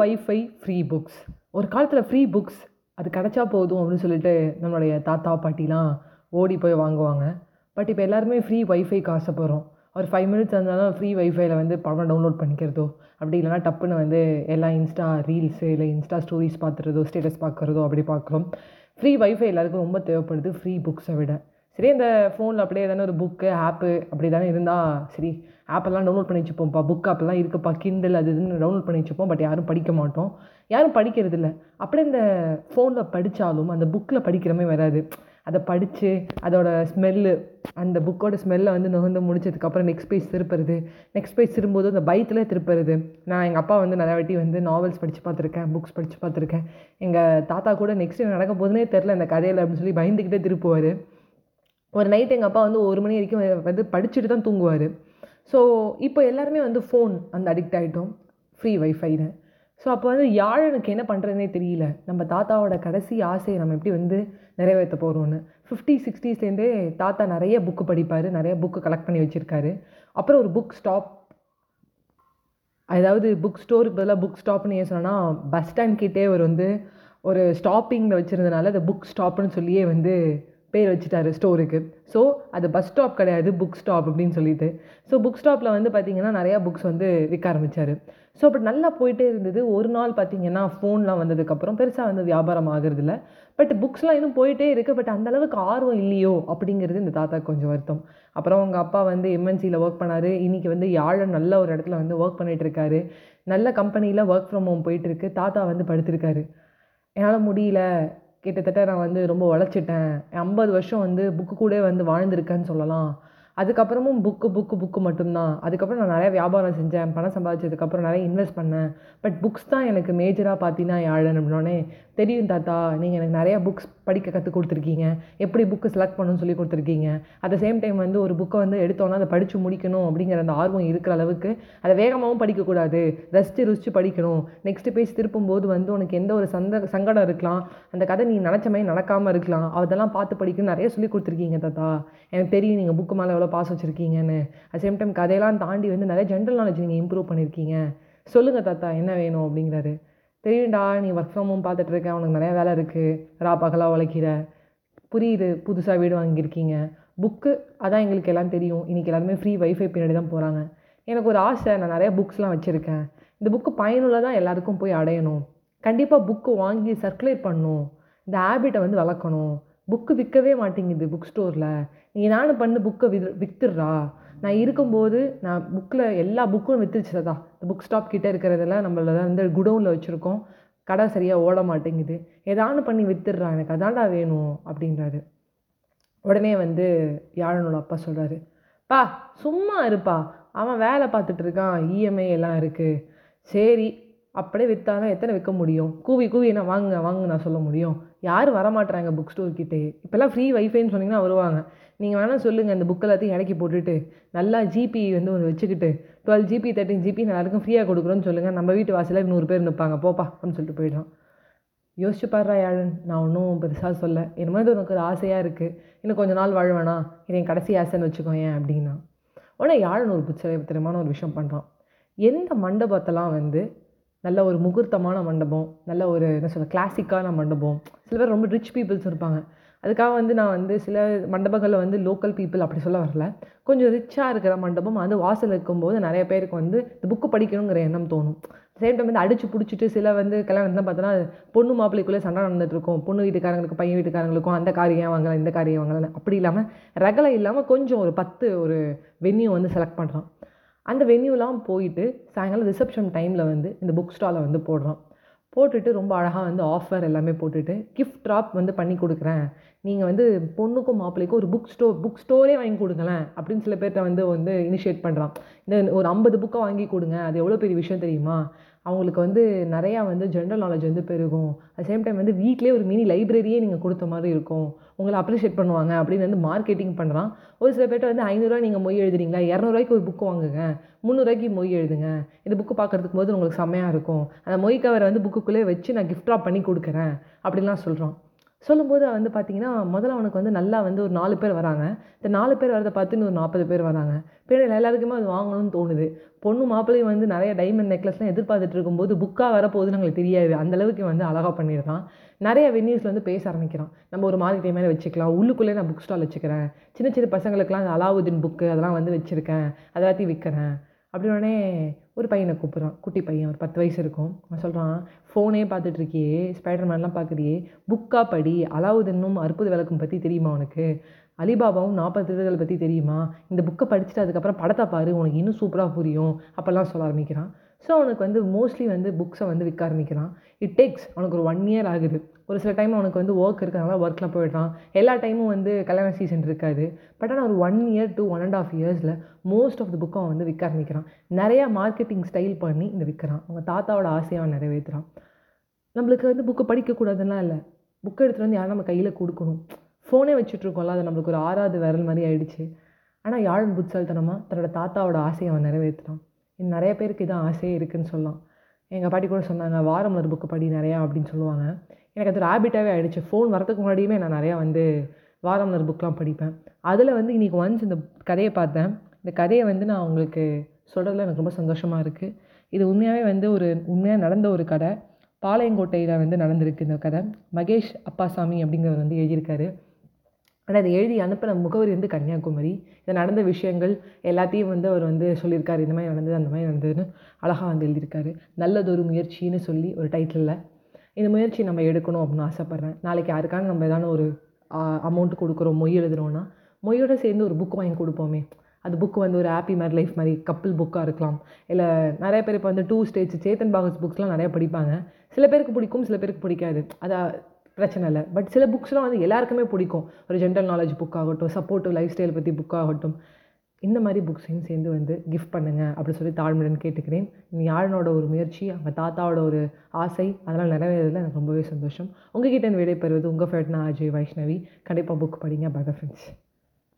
Wifi free books ஒரு காலத்தில் free books அது கிடச்சா போதும் அப்படின்னு சொல்லிட்டு நம்மளுடைய தாத்தா பாட்டிலாம் ஓடி போய் வாங்குவாங்க. பட் இப்போ எல்லாருமே ஃப்ரீ ஒய்ஃபைக்கு ஆசைப்படுறோம். ஒரு ஃபைவ் மினிட்ஸ் இருந்தாலும் ஃப்ரீ ஒய்ஃபைல வந்து படம் டவுன்லோட் பண்ணிக்கிறதோ அப்படி இல்லைனா டப்புன்னு வந்து எல்லாம் இன்ஸ்டா ரீல்ஸு இல்லை இன்ஸ்டா ஸ்டோரிஸ் பார்த்துறதோ ஸ்டேட்டஸ் பார்க்குறதோ அப்படி பார்க்குறோம் ஃப்ரீ ஒய்ஃபை எல்லாருக்கும் ரொம்ப தேவைப்படுது ஃப்ரீ புக்ஸை விட. சரி அந்த ஃபோனில் அப்படியே எதனா ஒரு புக்கு ஆப்பு அப்படி தானே இருந்தால் சரி ஆப்பெல்லாம் டவுன்லோட் பண்ணி வச்சுப்போம்ப்பா. புக் ஆப்பெல்லாம் இருக்குப்பா. கிண்டல் அது இதுன்னு டவுன்லோட் பண்ணி வச்சுப்போம். பட் யாரும் படிக்க மாட்டோம். யாரும் படிக்கிறது இல்லை. அப்படியே இந்த ஃபோனில் படித்தாலும் அந்த புக்கில் படிக்கிறமே வராது. அதை படித்து அதோட ஸ்மெல்லு அந்த புக்கோட ஸ்மெல்லை வந்து நுகர்ந்து முடிச்சதுக்கப்புறம் நெக்ஸ்ட் பேஜ் திருப்புறது. நெக்ஸ்ட் பேஜ் திரும்பும்போது அந்த பயத்தில் திருப்புறது. நான் எங்கள் அப்பா வந்து நிறையா வாட்டி வந்து நாவல்ஸ் படித்து பார்த்துருக்கேன் புக்ஸ் படித்து பார்த்துருக்கேன். எங்கள் தாத்தா கூட நெக்ஸ்ட் நடக்க போதுனே தெரில அந்த கதையில் அப்படின்னு சொல்லி பயந்துக்கிட்டே திருப்புவார். ஒரு நைட் எங்கள் அப்பா வந்து ஒரு மணி வரைக்கும் வந்து படிச்சுட்டு தான் தூங்குவார். ஸோ இப்போ எல்லாருமே வந்து ஃபோன் அந்த அடிக்ட் ஆகிட்டோம் ஃப்ரீ வைஃபைன்னு ஸோ அப்போ வந்து யாழனுக்கு என்ன பண்ணுறதுனே தெரியல. நம்ம தாத்தாவோட கடைசி ஆசையை நம்ம எப்படி வந்து நிறைவேற்ற போகிறோன்னு ஃபிஃப்டி சிக்ஸ்டீஸ்லேருந்தே தாத்தா நிறைய புக்கு படிப்பார். நிறைய புக்கு கலெக்ட் பண்ணி வச்சுருக்காரு. அப்புறம் ஒரு புக் ஸ்டாப் அதாவது புக் ஸ்டோருக்கு பதிலாக புக் ஸ்டாப்னு ஏன் சொன்னால் பஸ் ஸ்டாண்ட் கிட்டே அவர் வந்து ஒரு ஸ்டாப்பிங்கில் வச்சுருந்தனால அந்த புக் ஸ்டாப்னு சொல்லியே வந்து பேர் வச்சுட்டாரு ஸ்டோருக்கு. ஸோ அது பஸ் ஸ்டாப் கிடையாது புக் ஸ்டாப் அப்படின்னு சொல்லிட்டு. ஸோ புக் ஸ்டாப்பில் வந்து பார்த்திங்கன்னா நிறையா புக்ஸ் வந்து விற்க ஆரம்பித்தார் ஸோ அப்படி நல்லா போயிட்டே இருந்தது. ஒரு நாள் பார்த்திங்கன்னா ஃபோன்லாம் வந்ததுக்கப்புறம் பெருசாக வந்து வியாபாரம் ஆகுறதில்ல. பட் புக்ஸ்லாம் இன்னும் போயிட்டே இருக்குது பட் அந்தளவுக்கு ஆர்வம் இல்லையோ அப்படிங்கிறது இந்த தாத்தா கொஞ்சம் வருத்தம். அப்புறம் அவங்க அப்பா வந்து எம்என்சியில் ஒர்க் பண்ணார். இன்றைக்கி வந்து யாழம் நல்ல ஒரு இடத்துல வந்து ஒர்க் பண்ணிகிட்ருக்காரு நல்ல கம்பெனியில் ஒர்க் ஃப்ரம் ஹோம் போயிட்டுருக்கு தாத்தா வந்து படுத்திருக்காரு. என்னால் முடியல. கிட்டத்தட்ட நான் வந்து ரொம்ப உழைச்சிட்டேன். ஐம்பது வருஷம் வந்து புக்கு கூட வந்து வாழ்ந்திருக்கேன்னு சொல்லலாம். அதுக்கப்புறமும் புக்கு புக்கு புக்கு மட்டும்தான். அதுக்கப்புறம் நான் நிறைய வியாபாரம் செஞ்சேன் பணம் சம்பாதிச்சதுக்கப்புறம் நிறைய இன்வெஸ்ட் பண்ணேன். பட் புக்ஸ் தான் எனக்கு மேஜராக பார்த்தீங்கன்னா யாழன் அப்படின்னோடனே தெரியும் தாத்தா நீங்கள் எனக்கு நிறையா புக்ஸ் படிக்க கற்றுக் கொடுத்துருக்கீங்க. எப்படி புக்கு செலக்ட் பண்ணணும்னு சொல்லி கொடுத்துருக்கீங்க. அட் சேம் டைம் வந்து ஒரு புக்கை வந்து எடுத்தோன்னா அதை படித்து முடிக்கணும் அப்படிங்கிற அந்த ஆர்வம் இருக்கிற அளவுக்கு அதை வேகமாகவும் படிக்கக்கூடாது. ரசித்து ருசித்து படிக்கணும். நெக்ஸ்ட்டு பேஜ் திருப்பும்போது வந்து உனக்கு எந்த ஒரு சந்த சங்கடம் இருக்கலாம். அந்த கதை நீ நினச்ச மாதிரி நடக்காமல் இருக்கலாம். அதெல்லாம் பார்த்து படிக்கணும் நிறைய சொல்லி கொடுத்துருக்கீங்க தாத்தா. எனக்கு தெரியும் நீங்கள் புக்கு மேலே எவ்வளோ பாஸ் வச்சுருக்கீங்கன்னு. அட் சேம் டைம் கதையெல்லாம் தாண்டி வந்து நிறைய ஜென்ரல் நாலேஜ் நீங்கள் இம்ப்ரூவ் பண்ணியிருக்கீங்க சொல்லுங்கள் தாத்தா என்ன வேணும் அப்படிங்கிறாரு. தெரியும்டா நீ ஒர்க் ஃப்ரம் ஹோம் பார்த்துட்டு இருக்க உனக்கு நிறையா வேலை இருக்குது ரா பகலாக உழைக்கிற. புரியுது புதுசாக வீடு வாங்கியிருக்கீங்க. புக்கு அதான் எங்களுக்கு எல்லாம் தெரியும். இன்றைக்கி எல்லாருமே ஃப்ரீ வைஃபை பின்னாடி தான் போகிறாங்க எனக்கு ஒரு ஆசை நான் நிறைய புக்ஸ்லாம் வச்சுருக்கேன். இந்த புக்கு பயனுள்ளதாக எல்லாருக்கும் போய் அடையணும். கண்டிப்பாக புக்கு வாங்கி சர்க்குலேட் பண்ணணும். இந்த ஹேபிட்டை வந்து வளர்க்கணும். புக்கு விற்கவே மாட்டேங்குது புக் ஸ்டோரில் நீ நானும் பண்ணு புக்கை வி விற்றுடுறா நான் இருக்கும்போது நான் புக்கில் எல்லா புக்கும் விற்றுச்சு இந்த புக் ஸ்டாப் கிட்டே இருக்கிறதெல்லாம் நம்மள வந்து குடவுனில் வச்சுருக்கோம். கடை சரியாக ஓட மாட்டேங்குது. ஏதானு பண்ணி விற்றுடுறான் எனக்கு அதான்டா வேணும் அப்படின்றாரு. உடனே வந்து யாழனோட அப்பா சொல்கிறாரு பா சும்மா இருப்பா. அவன் வேலை பார்த்துட்டு இருக்கான். இஎம்ஐ எல்லாம் இருக்குது சரி அப்படியே விற்றாலும் எத்தனை விற்க முடியும்? கூவி கூவி என்ன வாங்குங்க வாங்க நான் சொல்ல முடியும். யாரும் வரமாட்டுறாங்க புக் ஸ்டோர் கிட்டே? இப்போல்லாம் ஃப்ரீ வைஃபைன்னு சொன்னீங்கன்னா வருவாங்க. நீங்கள் வேணால் சொல்லுங்கள் அந்த புக் எல்லாத்தையும் இறக்கி போட்டுட்டு நல்லா ஜிபி வந்து ஒன்று வச்சுக்கிட்டு டுவெல் ஜிபி தேர்ட்டின் ஜிபி எல்லாருக்கும் ஃப்ரீயாக கொடுக்குறோன்னு சொல்லுங்கள் நம்ம வீட்டு வாசலில் நூறு பேர் நிற்பாங்க போப்பா அப்படின்னு சொல்லிட்டு போயிடலாம் யோசிச்சு பாடுறா யாழன். நான் ஒன்றும் பெருசாக சொல்ல. என்ன மாதிரி உனக்கு ஒரு ஆசையாக இருக்குது இன்னும் கொஞ்ச நாள் வாழ்வேனா? இது என் கடைசி ஆசைன்னு வச்சுக்கோ ஏன் அப்படின்னா. உடனே யாழன் ஒரு புத்திரமான ஒரு விஷயம் பண்ணுறான் எந்த மண்டபத்தெல்லாம் வந்து நல்ல ஒரு முகூர்த்தமான மண்டபம் நல்ல ஒரு என்ன சொல்ல கிளாசிக்கான மண்டபம். சில பேர் ரொம்ப ரிச் பீப்புள்ஸ் இருப்பாங்க. அதுக்காக வந்து நான் வந்து சில மண்டபங்களில் வந்து லோக்கல் பீப்புள் அப்படி சொல்ல வரல. கொஞ்சம் ரிச்சாக இருக்கிற மண்டபம் அது வாசல் இருக்கும்போது நிறைய பேருக்கு வந்து இந்த புக்கு படிக்கணுங்கிற எண்ணம் தோணும். சேம் டைம் வந்து அடிச்சு பிடிச்சிட்டு சில வந்து கல்யாணத்தான் பார்த்தோன்னா பொண்ணு மாப்பிள்ளைக்குள்ளே சண்டை நடந்துட்டுருக்கும். பொண்ணு வீட்டுக்காரங்களுக்கு பையன் வீட்டுக்காரங்களுக்கும் அந்த காரியம் வாங்கலாம் இந்த காரியம் வாங்கலாம் அப்படி இல்லாமல் ரகலை இல்லாமல் கொஞ்சம் ஒரு பத்து ஒரு வென்யூ வந்து செலக்ட் பண்ணுறான் அந்த வென்யூலாம் போயிட்டு சாயங்காலம் ரிசப்ஷன் டைமில் வந்து இந்த புக் ஸ்டாலை வந்து போடுறோம். போட்டுட்டு ரொம்ப அழகாக வந்து ஆஃபர் எல்லாமே போட்டுட்டு கிஃப்ட் ட்ராப் வந்து பண்ணி கொடுக்குறேன். நீங்கள் வந்து பொண்ணுக்கும் மாப்பிள்ளைக்கும் ஒரு புக் ஸ்டோர் புக் ஸ்டோரே வாங்கி கொடுங்களேன் அப்படின்னு சில பேர்கிட்ட வந்து வந்து இனிஷியேட் பண்ணுறான் இந்த ஒரு ஐம்பது புக்கை வாங்கி கொடுங்க அது எவ்வளோ பெரிய விஷயம் தெரியுமா? அவங்களுக்கு வந்து நிறையா வந்து ஜென்ரல் நாலேஜ் வந்து பெருகும். அட் சேம் டைம் வந்து வீட்டிலே ஒரு மினி லைப்ரரியே நீங்கள் கொடுத்த மாதிரி இருக்கும். உங்களை அப்ரிஷியேட் பண்ணுவாங்க அப்படின்னு வந்து மார்க்கெட்டிங் பண்ணுறான் ஒரு சில பேர்ட்ட வந்து ஐநூறுரூவா நீங்கள் மொய் எழுதுறீங்களா? இரநூறுவாய்க்கு ஒரு புக்கு வாங்குங்க. முந்நூறுவாய்க்கு மொய் எழுதுங்க. இந்த புக்கு பார்க்குறதுக்கு போது உங்களுக்கு செம்மையாக இருக்கும். அந்த மொய் கவரை வந்து புக்குக்குள்ளே வச்சு நான் கிஃப்ட் ட்ராப் பண்ணி கொடுக்குறேன் அப்படின்லாம் சொல்கிறான் சொல்லும்போது வந்து பார்த்தீங்கன்னா முதல்ல அவனுக்கு வந்து நல்லா வந்து ஒரு நாலு பேர் வராங்க. இந்த நாலு பேர் வரதை பார்த்து ஒரு நாற்பது பேர் வராங்க. பின்னாடி எல்லாருக்குமே அது வாங்கணும்னு தோணுது. பொண்ணு மாப்பிள்ளையும் வந்து நிறைய டைமண்ட் நெக்லஸ்லாம் எதிர்பார்த்துட்டு இருக்கும்போது புக்காக வரப்போகுதுன்னு எங்களுக்கு தெரியாது. அந்த அளவுக்கு வந்து அழகாக பண்ணிடுறான் நிறைய வெந்நீஸில் வந்து பேச ஆரம்பிக்கிறான். நம்ம ஒரு மார்க்கெட்டை மேலே வச்சுக்கலாம். உள்ளுக்குள்ளே நான் புக் ஸ்டால் வச்சுக்கிறேன். சின்ன சின்ன பசங்களுக்குலாம் அந்த அலாவுதீன் புக்கு அதெல்லாம் வந்து வச்சுருக்கேன். அதை எல்லாத்தையும் விற்கிறேன் அப்படின்னோடனே ஒரு பையனை கூப்பிட்றான். குட்டி பையன் ஒரு பத்து வயசு இருக்கும். அவன் சொல்கிறான் ஃபோனே பார்த்துட்ருக்கியே ஸ்பைடர் மேன்லாம் பார்க்குறியே புக்காக படி அலாவுதீனும் அற்புத விளக்கம் பற்றி தெரியுமா உனக்கு? அலிபாபாவும் நாற்பது திருடர்கள் பற்றி தெரியுமா? இந்த புக்கை படிச்சுட்டு அதுக்கப்புறம் படத்தை பாரு உனக்கு இன்னும் சூப்பராக புரியும். அப்போல்லாம் சொல்ல ஆரம்பிக்கிறான். ஸோ அவனுக்கு வந்து மோஸ்ட்லி வந்து புக்ஸை வந்து விற்க ஆரம்பிக்கிறான். இட் டேக்ஸ் அவனுக்கு ஒரு ஒன் இயர் ஆகுது. ஒரு சில டைம் அவனுக்கு வந்து ஒர்க் இருக்கிறதுனால ஒர்க்கில் போயிடுறான். எல்லா டைமும் வந்து கல்யாண சீசன் இருக்காது. பட் ஆனால் ஒரு one year two one and half இயர்ஸில் மோஸ்ட் ஆஃப் த புக்கை அவன் வந்து விற்க ஆரம்பிக்கிறான். நிறையா மார்க்கெட்டிங் ஸ்டைல் பண்ணி இந்த விற்கிறான் அவங்க தாத்தாவோட ஆசையை அவன் நிறைவேற்றுறான் நம்மளுக்கு வந்து புக்கு படிக்கக்கூடாதுன்னா இல்லை. புக்கை எடுத்துகிட்டு வந்து யாரும் நம்ம கையில் கொடுக்கணும். ஃபோனே வச்சுட்ருக்கோம்ல அது நம்மளுக்கு ஒரு ஆறாவது விரல் மாதிரி ஆயிடுச்சு. ஆனால் யாழ் புட்சல்தனமாக தன்னோட தாத்தாவோட ஆசையை அவன் நிறைவேற்றுறான் நிறைய பேருக்கு இதான் ஆசையே இருக்குதுன்னு சொல்லலாம் எங்கள் பாட்டி கூட சொன்னாங்க வாரம் ஒரு புக்கு படி நிறையா அப்படின்னு சொல்லுவாங்க. எனக்கு அது ஒரு ஹேபிட்டாகவே ஆகிடுச்சு ஃபோன் வரதுக்கு முன்னாடியுமே நான் நிறையா வந்து வாரம் ஒரு புக்கெலாம் படிப்பேன். அதில் வந்து இன்றைக்கி ஒன்ஸ் இந்த கதையை பார்த்தேன். இந்த கதையை வந்து நான் உங்களுக்கு சொல்கிறதுல எனக்கு ரொம்ப சந்தோஷமாக இருக்குது இது உண்மையாகவே வந்து ஒரு உண்மையாக நடந்த ஒரு கதை. பாளையங்கோட்டையில் வந்து நடந்திருக்கு இந்த கதை. மகேஷ் அப்பாசாமி அப்படிங்கிறவர் வந்து எழுதியிருக்காரு. ஆனால் இதை எழுதி அனுப்பின முகவரி வந்து கன்னியாகுமரி. இது நடந்த விஷயங்கள் எல்லாத்தையும் வந்து அவர் வந்து சொல்லியிருக்காரு. இந்த மாதிரி நடந்தது அந்த மாதிரி நடந்ததுன்னு அழகாக வந்து எழுதியிருக்காரு. நல்லதொரு முயற்சின்னு சொல்லி ஒரு டைட்டிலில் இந்த முயற்சி நம்ம எடுக்கணும் அப்படின்னு ஆசைப்பட்றேன். நாளைக்கு யாருக்கான நம்ம ஏதான ஒரு அமௌண்ட் கொடுக்குறோம் மொய் எழுதுகிறோன்னா மொய்யோட சேர்ந்து ஒரு புக் வாங்கி கொடுப்போமே. அது புக் வந்து ஒரு ஹாப்பி மாதிரி லைஃப் மாதிரி கப்பிள் புக்காக இருக்கலாம். இல்லை நிறைய பேர் இப்போ வந்து டூ ஸ்டேஜ் சேத்தன் பாகஸ் புக்ஸ்லாம் நிறையா படிப்பாங்க. சில பேருக்கு பிடிக்கும் சில பேருக்கு பிடிக்காது. அதை பிரச்சனை இல்லை. பட் சில புக்ஸ்லாம் வந்து எல்லாருக்குமே பிடிக்கும். ஒரு ஜென்ரல் நாலேஜ் புக் ஆகட்டும் சப்போர்ட்டிவ் லைஃப் ஸ்டைல் பற்றி புக் ஆகட்டும். இந்த மாதிரி புக்ஸையும் சேர்ந்து வந்து கிஃப்ட் பண்ணுங்கள் அப்படின்னு சொல்லி தாழ்மையுடன் கேட்டுக்கிறேன். நீ யாழனோட ஒரு முயற்சி அவங்க தாத்தாவோட ஒரு ஆசை அதெல்லாம் நிறைவேறதில் எனக்கு ரொம்பவே சந்தோஷம். உங்ககிட்ட விடைபெறுவது உங்கள் ஃபேட்னா அஜய் வைஷ்ணவி கண்டிப்பாக புக் படிங்க பை ஃப்ரெண்ட்ஸ்